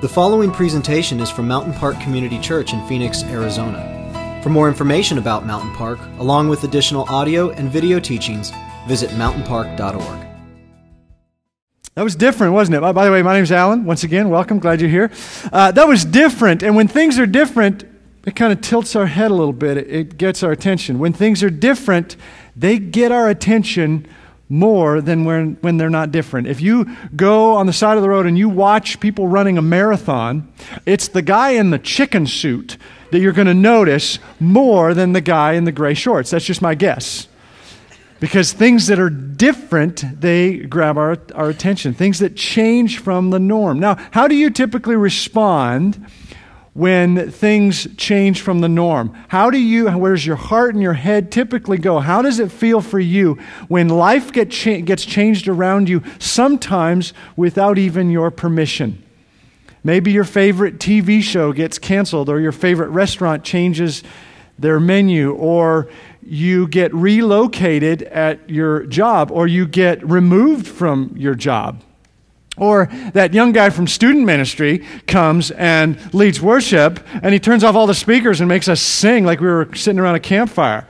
The following presentation is from Mountain Park Community Church in Phoenix, Arizona. For more information about Mountain Park, along with additional audio and video teachings, visit mountainpark.org. That was different, wasn't it? By the way, my name's Alan. Once again, welcome. Glad you're here. Uh, that was different. And when things are different, it kind of tilts our head a little bit. It, it gets our attention. When things are different, they get our attention more than when, when they're not different. If you go on the side of the road and you watch people running a marathon, it's the guy in the chicken suit that you're going to notice more than the guy in the gray shorts. That's just my guess. Because things that are different, they grab our, our attention. Things that change from the norm. Now, how do you typically respond when things change from the norm? How do you, where's your heart and your head typically go? How does it feel for you when life get cha- gets changed around you, sometimes without even your permission? Maybe your favorite TV show gets canceled, or your favorite restaurant changes their menu, or you get relocated at your job, or you get removed from your job. Or that young guy from student ministry comes and leads worship, and he turns off all the speakers and makes us sing like we were sitting around a campfire.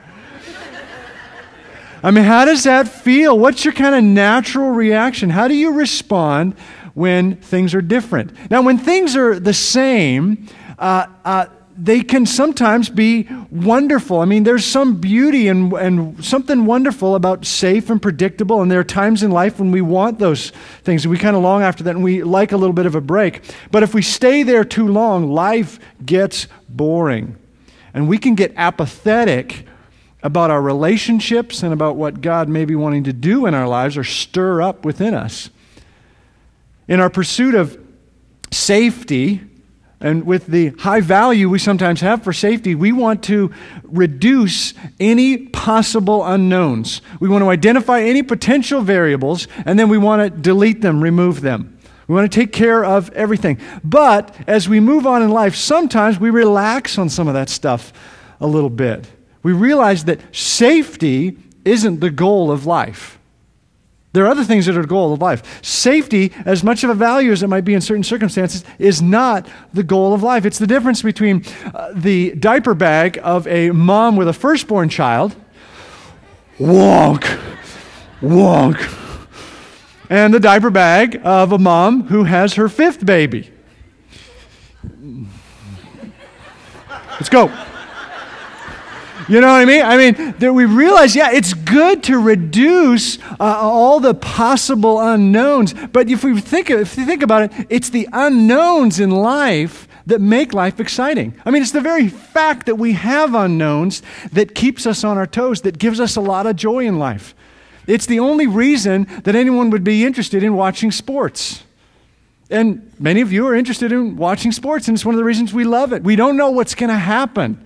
I mean, how does that feel? What's your kind of natural reaction? How do you respond when things are different? Now, when things are the same, uh, uh, they can sometimes be wonderful. I mean, there's some beauty and, and something wonderful about safe and predictable. And there are times in life when we want those things. We kind of long after that and we like a little bit of a break. But if we stay there too long, life gets boring. And we can get apathetic about our relationships and about what God may be wanting to do in our lives or stir up within us. In our pursuit of safety, and with the high value we sometimes have for safety, we want to reduce any possible unknowns. We want to identify any potential variables, and then we want to delete them, remove them. We want to take care of everything. But as we move on in life, sometimes we relax on some of that stuff a little bit. We realize that safety isn't the goal of life. There are other things that are the goal of life. Safety, as much of a value as it might be in certain circumstances, is not the goal of life. It's the difference between uh, the diaper bag of a mom with a firstborn child, wonk, wonk, and the diaper bag of a mom who has her fifth baby. Let's go. You know what I mean? I mean, that we realize, yeah, it's good to reduce uh, all the possible unknowns. But if we think, if you think about it, it's the unknowns in life that make life exciting. I mean, it's the very fact that we have unknowns that keeps us on our toes, that gives us a lot of joy in life. It's the only reason that anyone would be interested in watching sports. And many of you are interested in watching sports, and it's one of the reasons we love it. We don't know what's going to happen.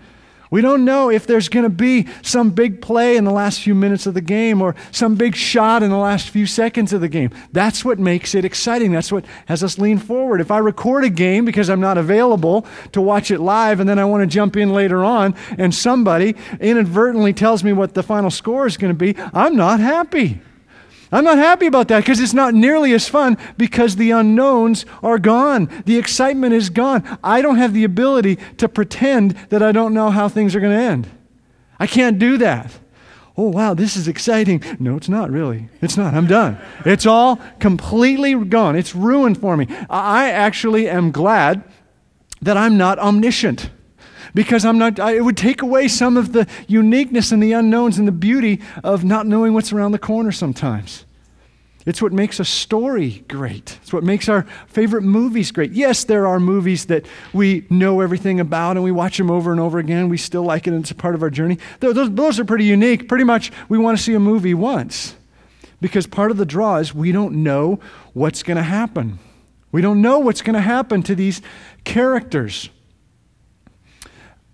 We don't know if there's going to be some big play in the last few minutes of the game or some big shot in the last few seconds of the game. That's what makes it exciting. That's what has us lean forward. If I record a game because I'm not available to watch it live and then I want to jump in later on and somebody inadvertently tells me what the final score is going to be, I'm not happy. I'm not happy about that because it's not nearly as fun because the unknowns are gone. The excitement is gone. I don't have the ability to pretend that I don't know how things are going to end. I can't do that. Oh, wow, this is exciting. No, it's not really. It's not. I'm done. It's all completely gone. It's ruined for me. I actually am glad that I'm not omniscient because I'm not, I, it would take away some of the uniqueness and the unknowns and the beauty of not knowing what's around the corner sometimes. It's what makes a story great. It's what makes our favorite movies great. Yes, there are movies that we know everything about and we watch them over and over again. We still like it and it's a part of our journey. Those, those are pretty unique. Pretty much, we want to see a movie once because part of the draw is we don't know what's going to happen. We don't know what's going to happen to these characters.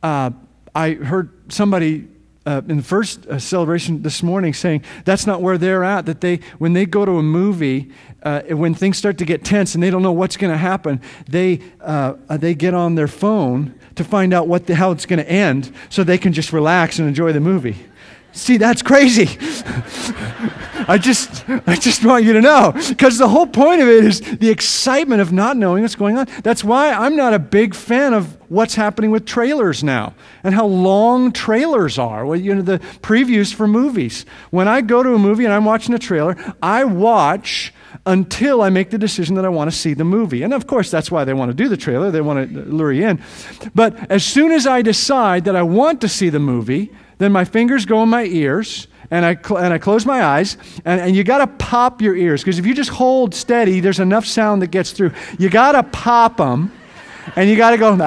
Uh, I heard somebody uh, in the first uh, celebration this morning saying that's not where they're at. That they, when they go to a movie, uh, when things start to get tense and they don't know what's going to happen, they, uh, they get on their phone to find out what the, how it's going to end so they can just relax and enjoy the movie. See, that's crazy. I just, I just want you to know. Because the whole point of it is the excitement of not knowing what's going on. That's why I'm not a big fan of what's happening with trailers now and how long trailers are. Well, you know, the previews for movies. When I go to a movie and I'm watching a trailer, I watch until I make the decision that I want to see the movie. And of course, that's why they want to do the trailer, they want to lure you in. But as soon as I decide that I want to see the movie, then my fingers go in my ears and I, cl- and I close my eyes, and, and you got to pop your ears because if you just hold steady, there's enough sound that gets through. You got to pop them, and you got to go. And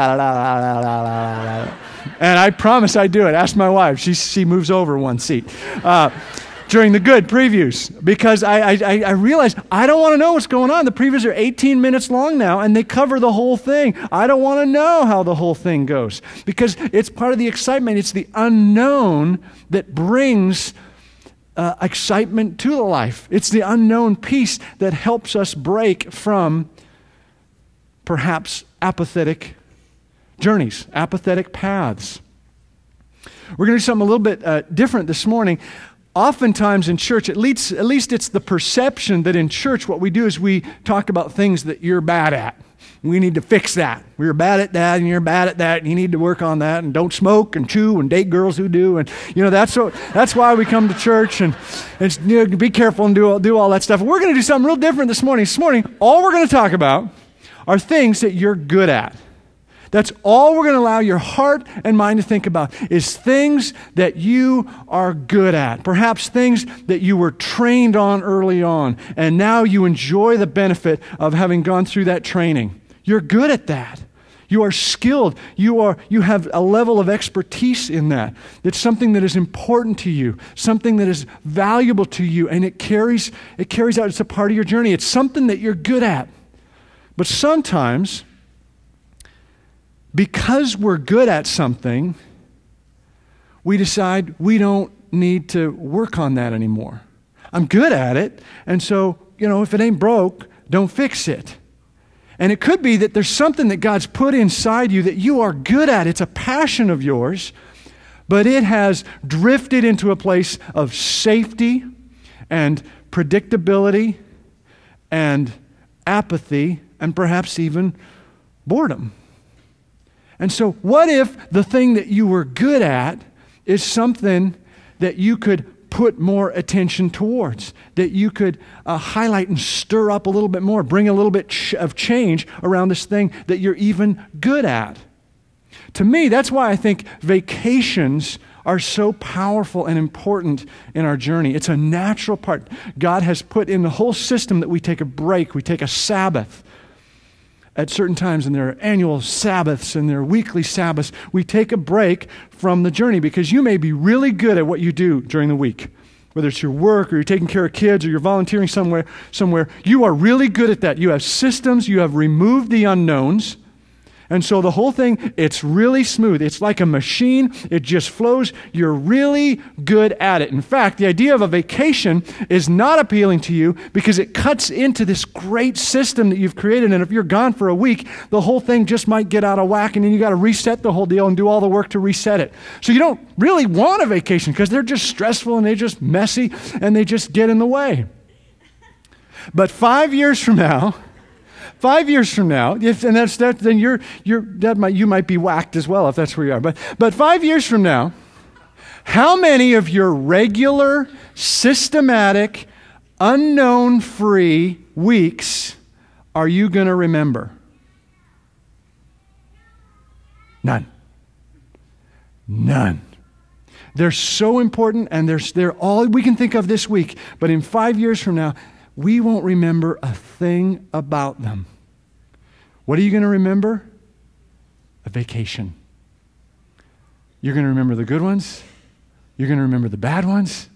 I promise I do it. Ask my wife; she she moves over one seat. Uh, during the good previews because I, I, I realized I don't want to know what's going on. The previews are 18 minutes long now and they cover the whole thing. I don't want to know how the whole thing goes because it's part of the excitement. It's the unknown that brings uh, excitement to the life. It's the unknown piece that helps us break from perhaps apathetic journeys, apathetic paths. We're going to do something a little bit uh, different this morning. Oftentimes in church, at least, at least it's the perception that in church what we do is we talk about things that you're bad at. We need to fix that. We're bad at that, and you're bad at that, and you need to work on that, and don't smoke and chew and date girls who do. And, you know, that's, what, that's why we come to church, and, and you know, be careful and do all, do all that stuff. We're going to do something real different this morning. This morning, all we're going to talk about are things that you're good at. That's all we're going to allow your heart and mind to think about is things that you are good at. Perhaps things that you were trained on early on, and now you enjoy the benefit of having gone through that training. You're good at that. You are skilled. You, are, you have a level of expertise in that. It's something that is important to you, something that is valuable to you, and it carries, it carries out. It's a part of your journey. It's something that you're good at. But sometimes, because we're good at something, we decide we don't need to work on that anymore. I'm good at it, and so, you know, if it ain't broke, don't fix it. And it could be that there's something that God's put inside you that you are good at. It's a passion of yours, but it has drifted into a place of safety and predictability and apathy and perhaps even boredom. And so, what if the thing that you were good at is something that you could put more attention towards, that you could uh, highlight and stir up a little bit more, bring a little bit ch- of change around this thing that you're even good at. To me, that's why I think vacations are so powerful and important in our journey. It's a natural part. God has put in the whole system that we take a break, we take a Sabbath at certain times in their annual Sabbaths and their weekly Sabbaths, we take a break from the journey because you may be really good at what you do during the week. Whether it's your work or you're taking care of kids or you're volunteering somewhere, somewhere, you are really good at that. You have systems, you have removed the unknowns, and so the whole thing, it's really smooth. It's like a machine, it just flows. You're really good at it. In fact, the idea of a vacation is not appealing to you because it cuts into this great system that you've created. And if you're gone for a week, the whole thing just might get out of whack, and then you got to reset the whole deal and do all the work to reset it. So you don't really want a vacation because they're just stressful and they're just messy and they just get in the way. But five years from now, Five years from now, if, and that's that, then you're, you're, that might, you might be whacked as well if that's where you are. But, but five years from now, how many of your regular, systematic, unknown free weeks are you going to remember? None. None. They're so important and they're, they're all we can think of this week. But in five years from now, we won't remember a thing about them. What are you going to remember? A vacation. You're going to remember the good ones. You're going to remember the bad ones.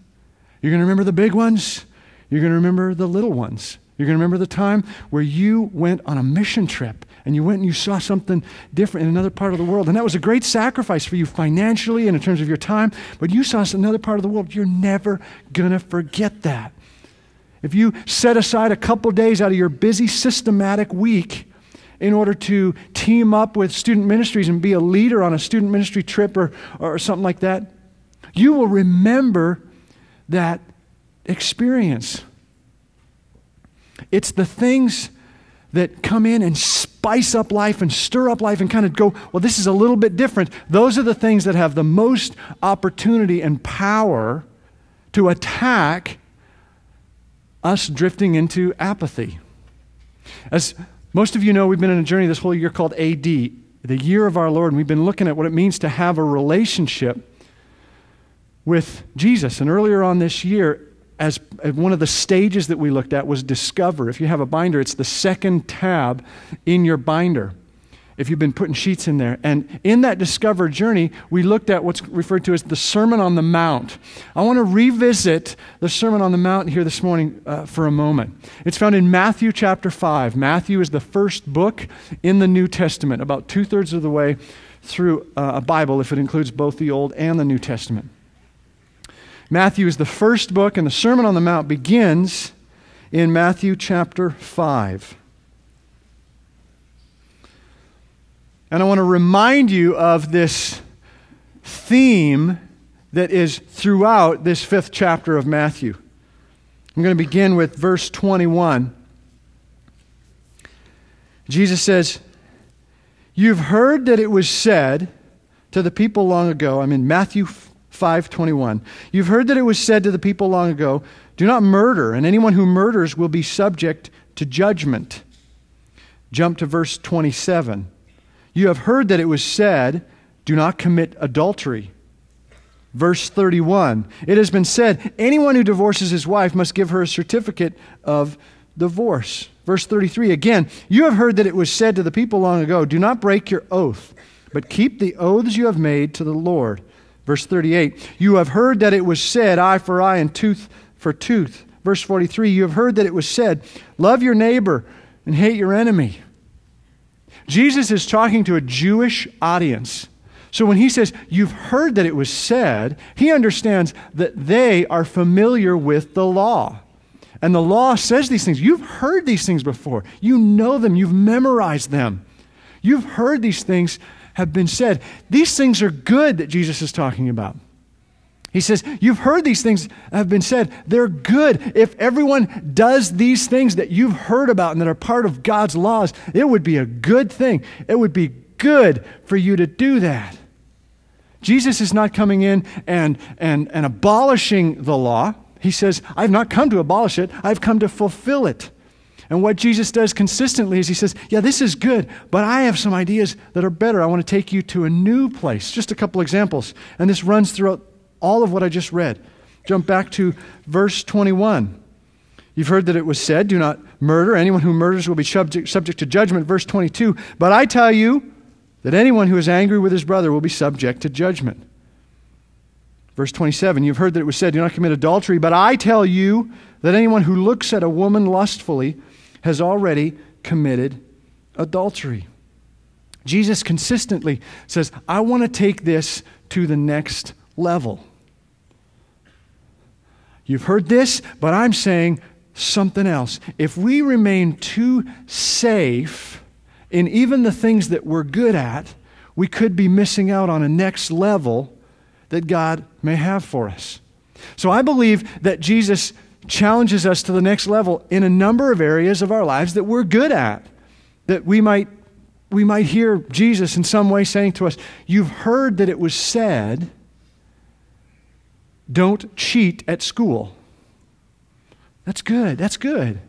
You're going to remember the big ones. You're going to remember the little ones. You're going to remember the time where you went on a mission trip and you went and you saw something different in another part of the world. And that was a great sacrifice for you financially and in terms of your time, but you saw another part of the world. You're never going to forget that. If you set aside a couple days out of your busy, systematic week in order to team up with student ministries and be a leader on a student ministry trip or, or something like that, you will remember that experience. It's the things that come in and spice up life and stir up life and kind of go, well, this is a little bit different. Those are the things that have the most opportunity and power to attack us drifting into apathy. As most of you know, we've been in a journey this whole year called AD, the year of our Lord, and we've been looking at what it means to have a relationship with Jesus. And earlier on this year, as, one of the stages that we looked at was discover. If you have a binder, it's the second tab in your binder. If you've been putting sheets in there. And in that discover journey, we looked at what's referred to as the Sermon on the Mount. I want to revisit the Sermon on the Mount here this morning uh, for a moment. It's found in Matthew chapter 5. Matthew is the first book in the New Testament, about two thirds of the way through uh, a Bible, if it includes both the Old and the New Testament. Matthew is the first book, and the Sermon on the Mount begins in Matthew chapter 5. And I want to remind you of this theme that is throughout this fifth chapter of Matthew. I'm going to begin with verse 21. Jesus says, You've heard that it was said to the people long ago, I'm in Matthew 5:21. You've heard that it was said to the people long ago, do not murder, and anyone who murders will be subject to judgment. Jump to verse 27. You have heard that it was said, do not commit adultery. Verse 31. It has been said, anyone who divorces his wife must give her a certificate of divorce. Verse 33. Again, you have heard that it was said to the people long ago, do not break your oath, but keep the oaths you have made to the Lord. Verse 38, you have heard that it was said, eye for eye and tooth for tooth. Verse 43, you have heard that it was said, love your neighbor and hate your enemy. Jesus is talking to a Jewish audience. So when he says, You've heard that it was said, he understands that they are familiar with the law. And the law says these things. You've heard these things before, you know them, you've memorized them. You've heard these things have been said. These things are good that Jesus is talking about. He says, You've heard these things have been said. They're good. If everyone does these things that you've heard about and that are part of God's laws, it would be a good thing. It would be good for you to do that. Jesus is not coming in and, and, and abolishing the law. He says, I've not come to abolish it, I've come to fulfill it. And what Jesus does consistently is he says, Yeah, this is good, but I have some ideas that are better. I want to take you to a new place. Just a couple examples. And this runs throughout all of what I just read. Jump back to verse 21. You've heard that it was said, Do not murder. Anyone who murders will be subject, subject to judgment. Verse 22. But I tell you that anyone who is angry with his brother will be subject to judgment. Verse 27. You've heard that it was said, Do not commit adultery. But I tell you that anyone who looks at a woman lustfully has already committed adultery. Jesus consistently says, I want to take this to the next level. You've heard this, but I'm saying something else. If we remain too safe in even the things that we're good at, we could be missing out on a next level that God may have for us. So I believe that Jesus challenges us to the next level in a number of areas of our lives that we're good at. That we might, we might hear Jesus in some way saying to us, You've heard that it was said, don't cheat at school. That's good. That's good.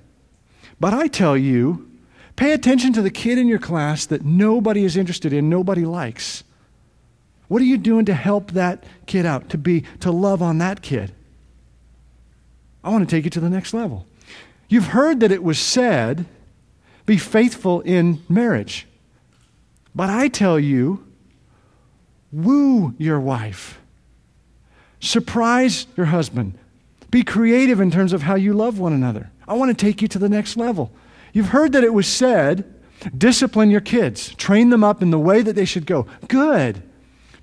But I tell you, pay attention to the kid in your class that nobody is interested in, nobody likes. What are you doing to help that kid out, to be to love on that kid? I want to take you to the next level. You've heard that it was said, be faithful in marriage. But I tell you, woo your wife. Surprise your husband. Be creative in terms of how you love one another. I want to take you to the next level. You've heard that it was said, discipline your kids, train them up in the way that they should go. Good.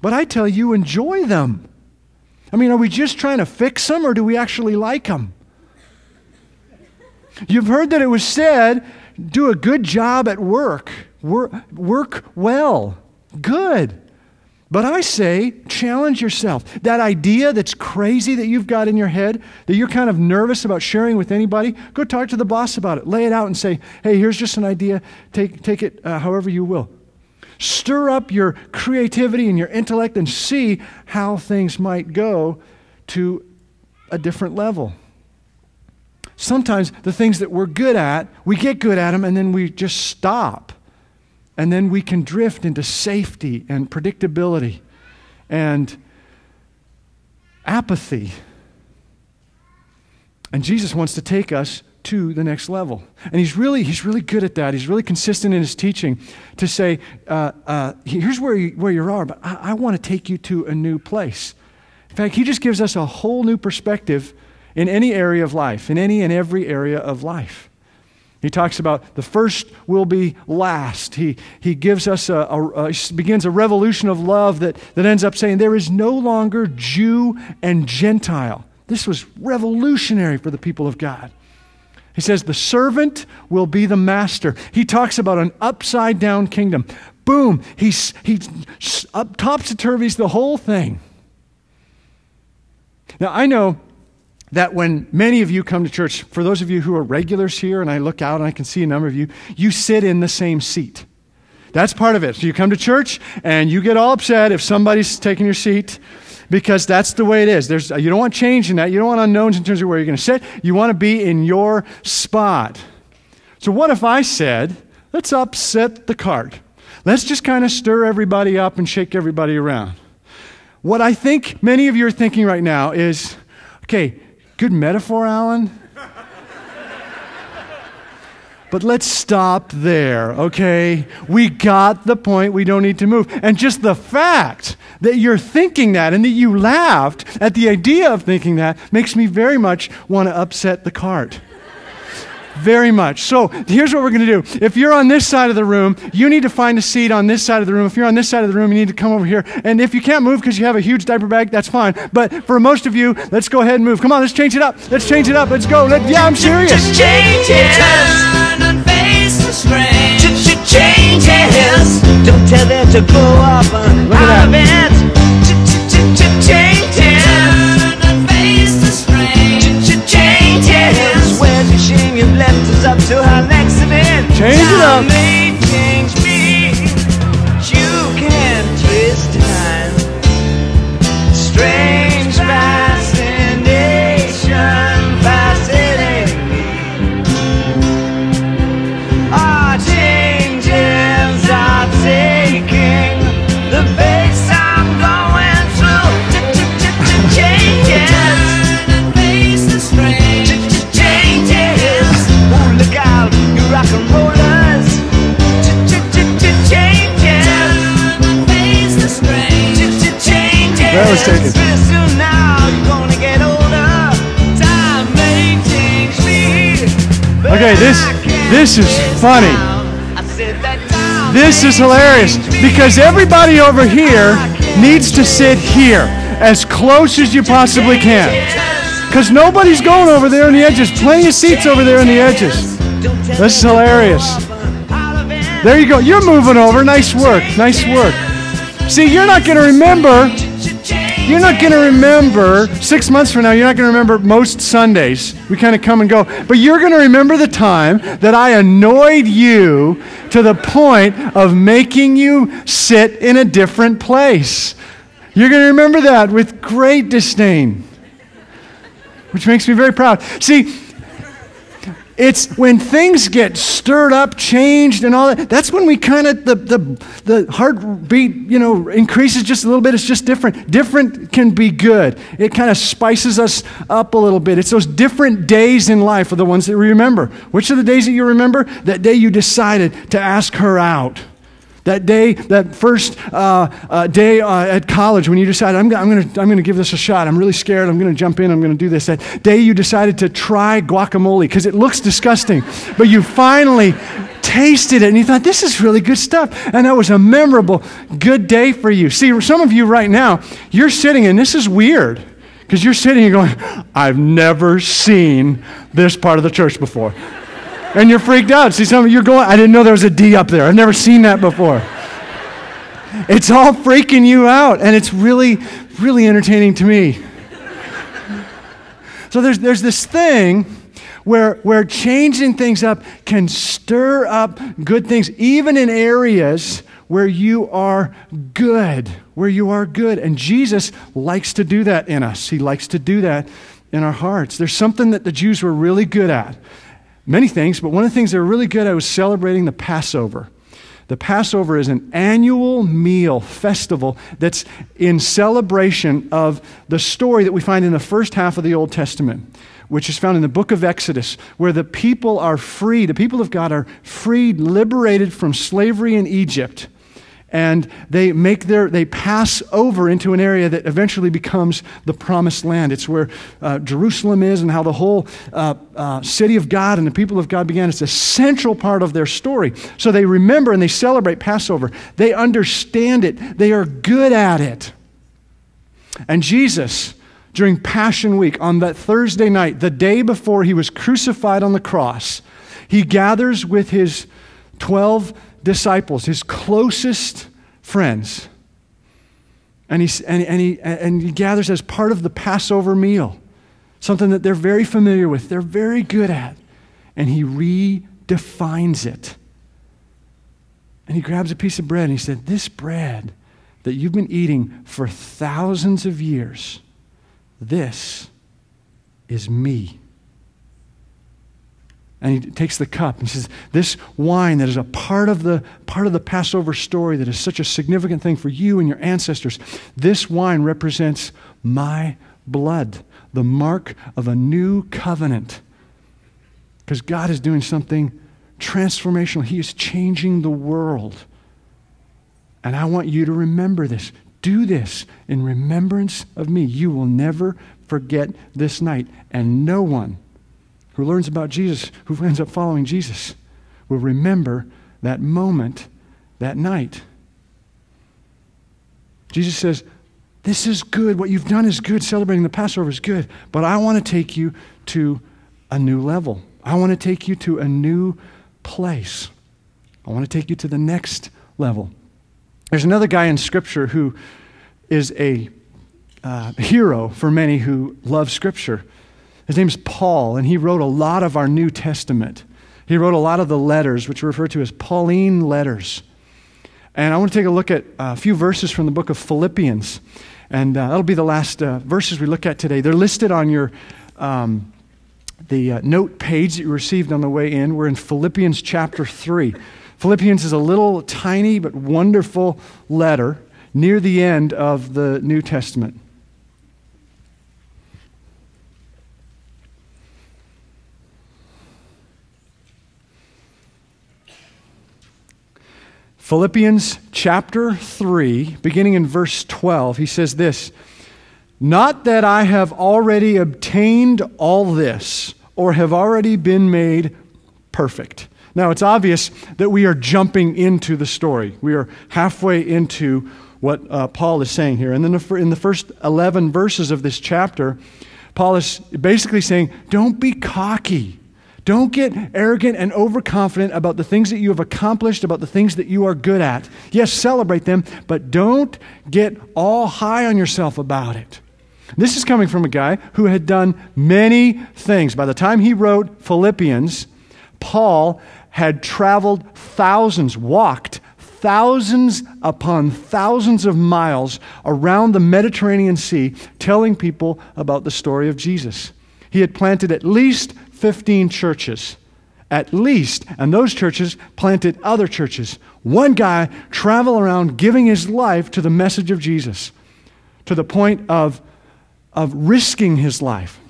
But I tell you, enjoy them. I mean, are we just trying to fix them or do we actually like them? You've heard that it was said, do a good job at work, work, work well. Good. But I say, challenge yourself. That idea that's crazy that you've got in your head, that you're kind of nervous about sharing with anybody, go talk to the boss about it. Lay it out and say, hey, here's just an idea. Take, take it uh, however you will. Stir up your creativity and your intellect and see how things might go to a different level. Sometimes the things that we're good at, we get good at them and then we just stop. And then we can drift into safety and predictability and apathy. And Jesus wants to take us to the next level. And he's really, he's really good at that. He's really consistent in his teaching to say, uh, uh, here's where you, where you are, but I, I want to take you to a new place. In fact, he just gives us a whole new perspective in any area of life, in any and every area of life. He talks about the first will be last. He, he gives us a, a, a, begins a revolution of love that, that ends up saying there is no longer Jew and Gentile. This was revolutionary for the people of God. He says the servant will be the master. He talks about an upside down kingdom. Boom, he's, he up topsy turvies the whole thing. Now, I know that when many of you come to church, for those of you who are regulars here, and I look out and I can see a number of you, you sit in the same seat. That's part of it. So you come to church and you get all upset if somebody's taking your seat because that's the way it is. There's, you don't want change in that. You don't want unknowns in terms of where you're going to sit. You want to be in your spot. So, what if I said, let's upset the cart? Let's just kind of stir everybody up and shake everybody around. What I think many of you are thinking right now is, okay, Good metaphor, Alan? But let's stop there, okay? We got the point. We don't need to move. And just the fact that you're thinking that and that you laughed at the idea of thinking that makes me very much want to upset the cart very much. So here's what we're going to do. If you're on this side of the room, you need to find a seat on this side of the room. If you're on this side of the room, you need to come over here. And if you can't move because you have a huge diaper bag, that's fine. But for most of you, let's go ahead and move. Come on, let's change it up. Let's change it up. Let's go. Let, yeah, I'm serious. Change Turn and face the strain. Changes. Don't tell them to go up and out of this is funny. This is hilarious because everybody over here needs to sit here as close as you possibly can. Because nobody's going over there on the edges. Plenty of seats over there on the edges. This is hilarious. There you go. You're moving over. Nice work. Nice work. See, you're not going to remember you're not going to remember, six months from now, you're not going to remember most Sundays. We kind of come and go. But you're going to remember the time that I annoyed you to the point of making you sit in a different place. You're going to remember that with great disdain, which makes me very proud. See, it's when things get stirred up, changed, and all that. That's when we kind of the, the the heartbeat, you know, increases just a little bit. It's just different. Different can be good. It kind of spices us up a little bit. It's those different days in life are the ones that we remember. Which are the days that you remember? That day you decided to ask her out. That day, that first uh, uh, day uh, at college when you decided, I'm, I'm going to I'm gonna give this a shot. I'm really scared. I'm going to jump in. I'm going to do this. That day you decided to try guacamole because it looks disgusting. But you finally tasted it and you thought, this is really good stuff. And that was a memorable, good day for you. See, some of you right now, you're sitting and this is weird because you're sitting and going, I've never seen this part of the church before and you're freaked out. See, some of you are going, I didn't know there was a D up there. I've never seen that before. it's all freaking you out, and it's really, really entertaining to me. so there's, there's this thing where, where changing things up can stir up good things, even in areas where you are good, where you are good. And Jesus likes to do that in us. He likes to do that in our hearts. There's something that the Jews were really good at. Many things, but one of the things they were really good at was celebrating the Passover. The Passover is an annual meal festival that's in celebration of the story that we find in the first half of the Old Testament, which is found in the book of Exodus, where the people are free, the people of God are freed, liberated from slavery in Egypt and they make their they pass over into an area that eventually becomes the promised land. It's where uh, jerusalem is and how the whole uh, uh, city of god and the people of god began. It's a central part of their story. So they remember and they celebrate passover. They understand it. They are good at it. And jesus during passion week on that thursday night the day before he was crucified on the cross he gathers with his 12 disciples, his closest friends. And he, and, and, he, and he gathers as part of the Passover meal, something that they're very familiar with, they're very good at. And he redefines it. And he grabs a piece of bread and he said, This bread that you've been eating for thousands of years, this is me. And he takes the cup and says, This wine that is a part of, the, part of the Passover story that is such a significant thing for you and your ancestors, this wine represents my blood, the mark of a new covenant. Because God is doing something transformational, He is changing the world. And I want you to remember this. Do this in remembrance of me. You will never forget this night. And no one who learns about Jesus, who ends up following Jesus, will remember that moment, that night. Jesus says, This is good. What you've done is good. Celebrating the Passover is good. But I want to take you to a new level. I want to take you to a new place. I want to take you to the next level. There's another guy in Scripture who is a uh, hero for many who love Scripture. His name's Paul, and he wrote a lot of our New Testament. He wrote a lot of the letters, which are referred to as Pauline letters. And I want to take a look at a few verses from the book of Philippians. And uh, that'll be the last uh, verses we look at today. They're listed on your um, the uh, note page that you received on the way in. We're in Philippians chapter 3. Philippians is a little tiny but wonderful letter near the end of the New Testament. Philippians chapter 3, beginning in verse 12, he says this Not that I have already obtained all this or have already been made perfect. Now, it's obvious that we are jumping into the story. We are halfway into what uh, Paul is saying here. And then in the first 11 verses of this chapter, Paul is basically saying, Don't be cocky. Don't get arrogant and overconfident about the things that you have accomplished, about the things that you are good at. Yes, celebrate them, but don't get all high on yourself about it. This is coming from a guy who had done many things. By the time he wrote Philippians, Paul had traveled thousands, walked thousands upon thousands of miles around the Mediterranean Sea, telling people about the story of Jesus. He had planted at least 15 churches, at least, and those churches planted other churches. One guy traveled around giving his life to the message of Jesus to the point of, of risking his life.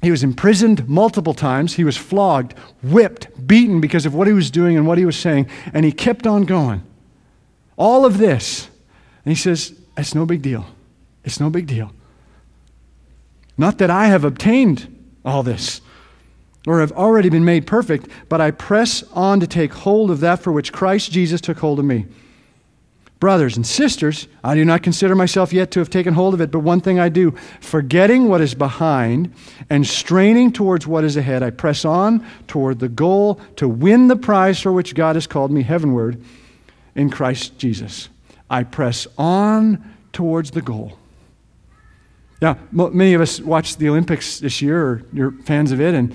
He was imprisoned multiple times. He was flogged, whipped, beaten because of what he was doing and what he was saying, and he kept on going. All of this. And he says, It's no big deal. It's no big deal. Not that I have obtained all this or have already been made perfect, but I press on to take hold of that for which Christ Jesus took hold of me. Brothers and sisters, I do not consider myself yet to have taken hold of it, but one thing I do, forgetting what is behind and straining towards what is ahead, I press on toward the goal to win the prize for which God has called me heavenward in Christ Jesus. I press on towards the goal. Now, many of us watched the Olympics this year, or you're fans of it, and,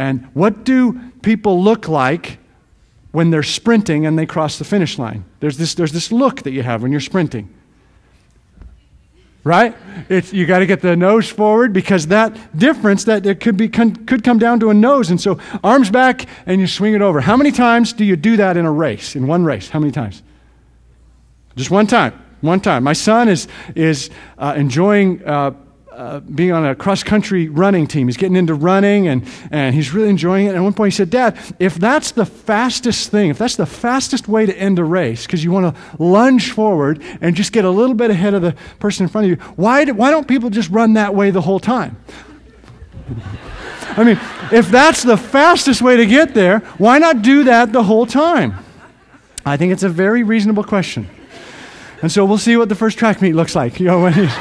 and what do people look like when they're sprinting and they cross the finish line? There's this, there's this look that you have when you're sprinting. Right? It's, you got to get the nose forward because that difference that it could, be, could come down to a nose. And so arms back and you swing it over. How many times do you do that in a race, in one race? How many times? Just one time. One time. My son is, is uh, enjoying uh, uh, being on a cross country running team. He's getting into running and, and he's really enjoying it. And at one point he said, Dad, if that's the fastest thing, if that's the fastest way to end a race, because you want to lunge forward and just get a little bit ahead of the person in front of you, why, do, why don't people just run that way the whole time? I mean, if that's the fastest way to get there, why not do that the whole time? I think it's a very reasonable question. And so we'll see what the first track meet looks like. You know, when he's,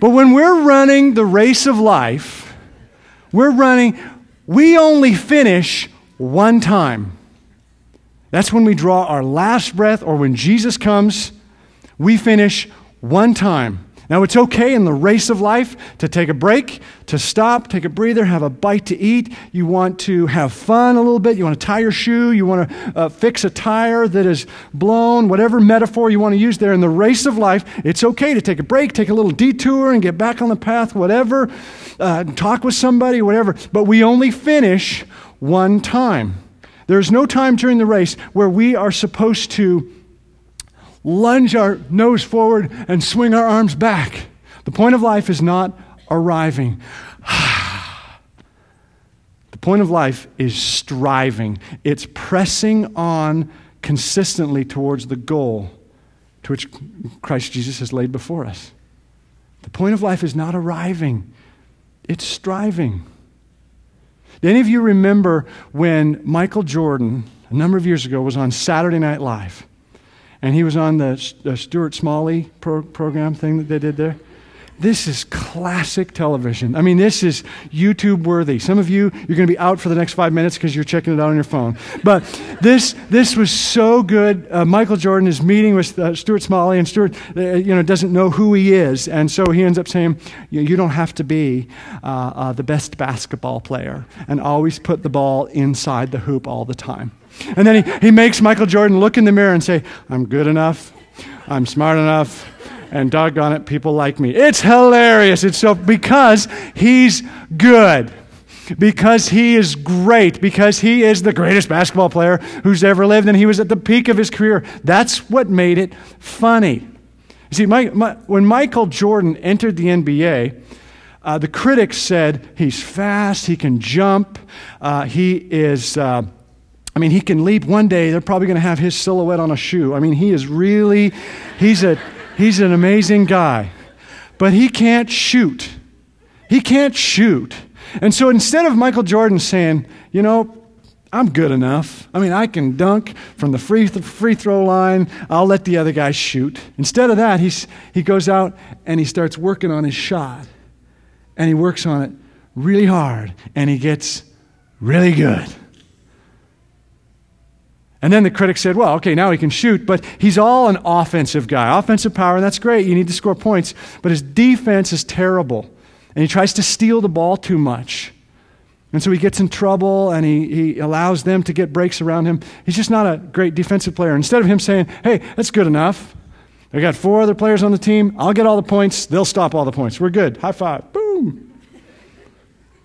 but when we're running the race of life, we're running, we only finish one time. That's when we draw our last breath, or when Jesus comes, we finish one time. Now, it's okay in the race of life to take a break, to stop, take a breather, have a bite to eat. You want to have fun a little bit. You want to tie your shoe. You want to uh, fix a tire that is blown, whatever metaphor you want to use there. In the race of life, it's okay to take a break, take a little detour, and get back on the path, whatever, uh, talk with somebody, whatever. But we only finish one time. There's no time during the race where we are supposed to lunge our nose forward and swing our arms back. The point of life is not arriving. the point of life is striving, it's pressing on consistently towards the goal to which Christ Jesus has laid before us. The point of life is not arriving, it's striving. Do any of you remember when Michael Jordan, a number of years ago, was on Saturday Night Live? And he was on the, the Stuart Smalley pro- program thing that they did there. This is classic television. I mean, this is YouTube worthy. Some of you, you're going to be out for the next five minutes because you're checking it out on your phone. But this, this was so good. Uh, Michael Jordan is meeting with uh, Stuart Smalley, and Stuart, uh, you know, doesn't know who he is, and so he ends up saying, "You don't have to be uh, uh, the best basketball player, and always put the ball inside the hoop all the time." And then he, he makes Michael Jordan look in the mirror and say, I'm good enough, I'm smart enough, and doggone it, people like me. It's hilarious. It's so because he's good. Because he is great, because he is the greatest basketball player who's ever lived, and he was at the peak of his career. That's what made it funny. You see, my, my, when Michael Jordan entered the NBA, uh, the critics said he's fast, he can jump, uh, he is. Uh, I mean, he can leap one day, they're probably going to have his silhouette on a shoe. I mean, he is really, he's, a, he's an amazing guy. But he can't shoot. He can't shoot. And so instead of Michael Jordan saying, you know, I'm good enough. I mean, I can dunk from the free, free throw line. I'll let the other guy shoot. Instead of that, he's, he goes out and he starts working on his shot. And he works on it really hard. And he gets really good. And then the critics said, well, okay, now he can shoot, but he's all an offensive guy. Offensive power, and that's great. You need to score points. But his defense is terrible. And he tries to steal the ball too much. And so he gets in trouble and he, he allows them to get breaks around him. He's just not a great defensive player. Instead of him saying, hey, that's good enough. I got four other players on the team. I'll get all the points. They'll stop all the points. We're good. High five. Boom.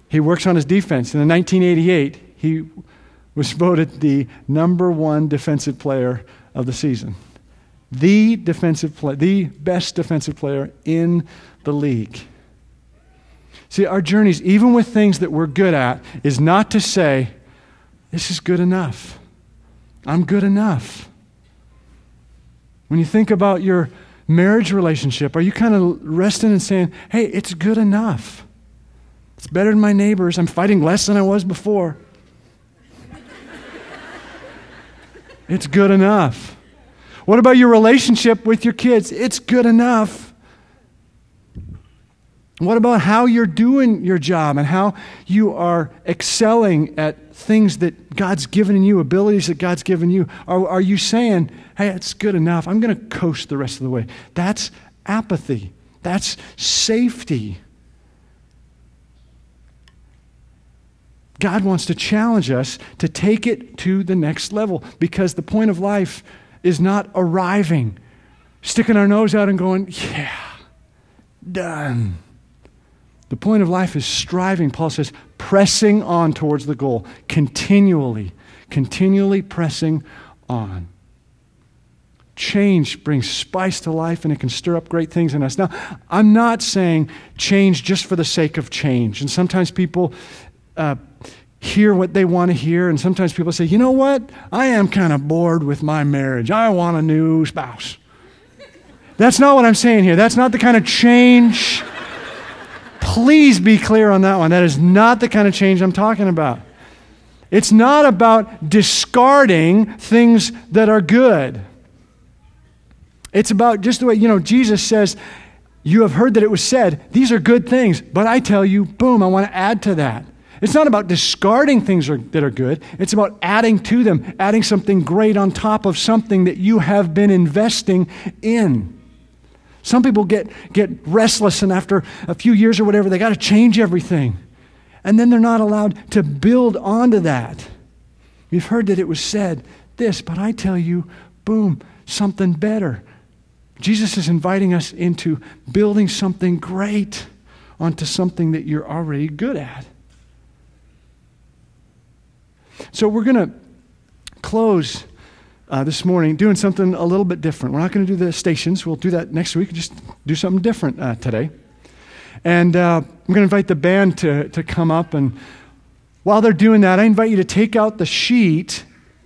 He works on his defense. And in 1988, he was voted the number one defensive player of the season. The defensive play, the best defensive player in the league. See, our journeys, even with things that we're good at, is not to say, this is good enough. I'm good enough. When you think about your marriage relationship, are you kind of resting and saying, hey, it's good enough? It's better than my neighbors. I'm fighting less than I was before. It's good enough. What about your relationship with your kids? It's good enough. What about how you're doing your job and how you are excelling at things that God's given you, abilities that God's given you? Are, are you saying, hey, it's good enough. I'm going to coast the rest of the way? That's apathy, that's safety. God wants to challenge us to take it to the next level because the point of life is not arriving, sticking our nose out and going, yeah, done. The point of life is striving, Paul says, pressing on towards the goal, continually, continually pressing on. Change brings spice to life and it can stir up great things in us. Now, I'm not saying change just for the sake of change. And sometimes people uh, hear what they want to hear, and sometimes people say, you know what? I am kind of bored with my marriage. I want a new spouse. That's not what I'm saying here. That's not the kind of change Please be clear on that one. That is not the kind of change I'm talking about. It's not about discarding things that are good. It's about just the way, you know, Jesus says, You have heard that it was said, these are good things, but I tell you, boom, I want to add to that. It's not about discarding things that are good. It's about adding to them, adding something great on top of something that you have been investing in. Some people get, get restless, and after a few years or whatever, they got to change everything. And then they're not allowed to build onto that. You've heard that it was said this, but I tell you, boom, something better. Jesus is inviting us into building something great onto something that you're already good at. So we're going to close uh, this morning doing something a little bit different. We're not going to do the stations. We'll do that next week. Just do something different uh, today. And uh, I'm going to invite the band to, to come up. And while they're doing that, I invite you to take out the sheet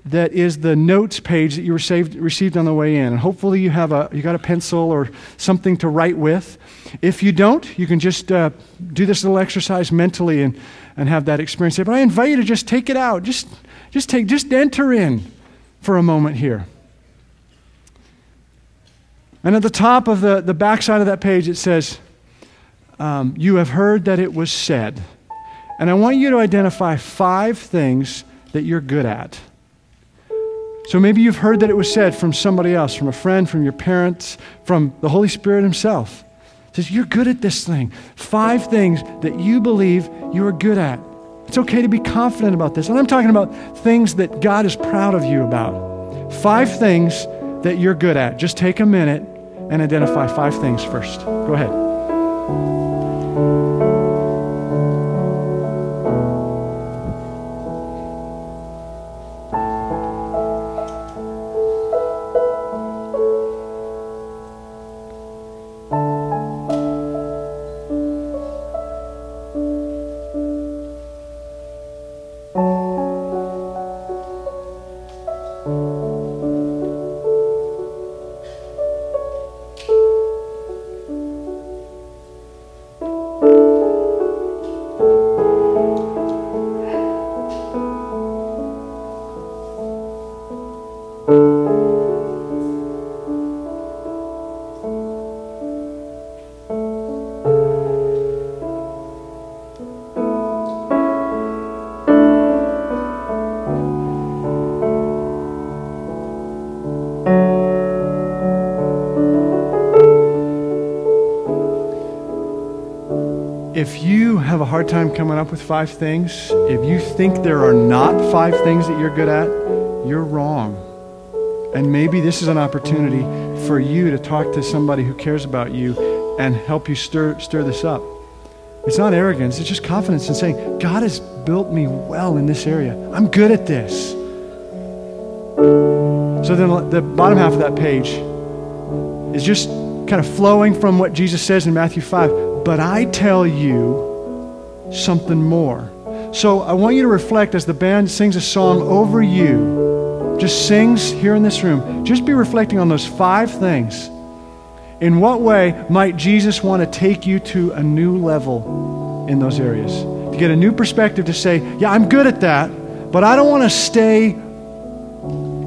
that is the notes page that you received, received on the way in. And hopefully you have a, you got a pencil or something to write with. If you don't, you can just uh, do this little exercise mentally and, and have that experience. But I invite you to just take it out. Just, just take, just enter in for a moment here. And at the top of the, the back side of that page, it says, um, You have heard that it was said. And I want you to identify five things that you're good at. So maybe you've heard that it was said from somebody else, from a friend, from your parents, from the Holy Spirit Himself. It says, You're good at this thing. Five things that you believe you are good at. It's okay to be confident about this. And I'm talking about things that God is proud of you about. Five things that you're good at. Just take a minute and identify five things first. Go ahead. Hard time coming up with five things, if you think there are not five things that you're good at, you're wrong. And maybe this is an opportunity for you to talk to somebody who cares about you and help you stir, stir this up. It's not arrogance, it's just confidence in saying, God has built me well in this area. I'm good at this. So then the bottom half of that page is just kind of flowing from what Jesus says in Matthew 5 but I tell you something more. So I want you to reflect as the band sings a song over you, just sings here in this room. Just be reflecting on those five things. In what way might Jesus want to take you to a new level in those areas? To get a new perspective to say, yeah, I'm good at that, but I don't want to stay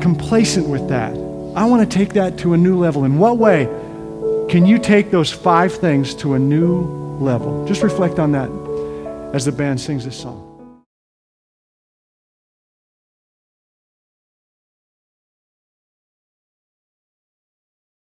complacent with that. I want to take that to a new level. In what way can you take those five things to a new level. Just reflect on that as the band sings this song.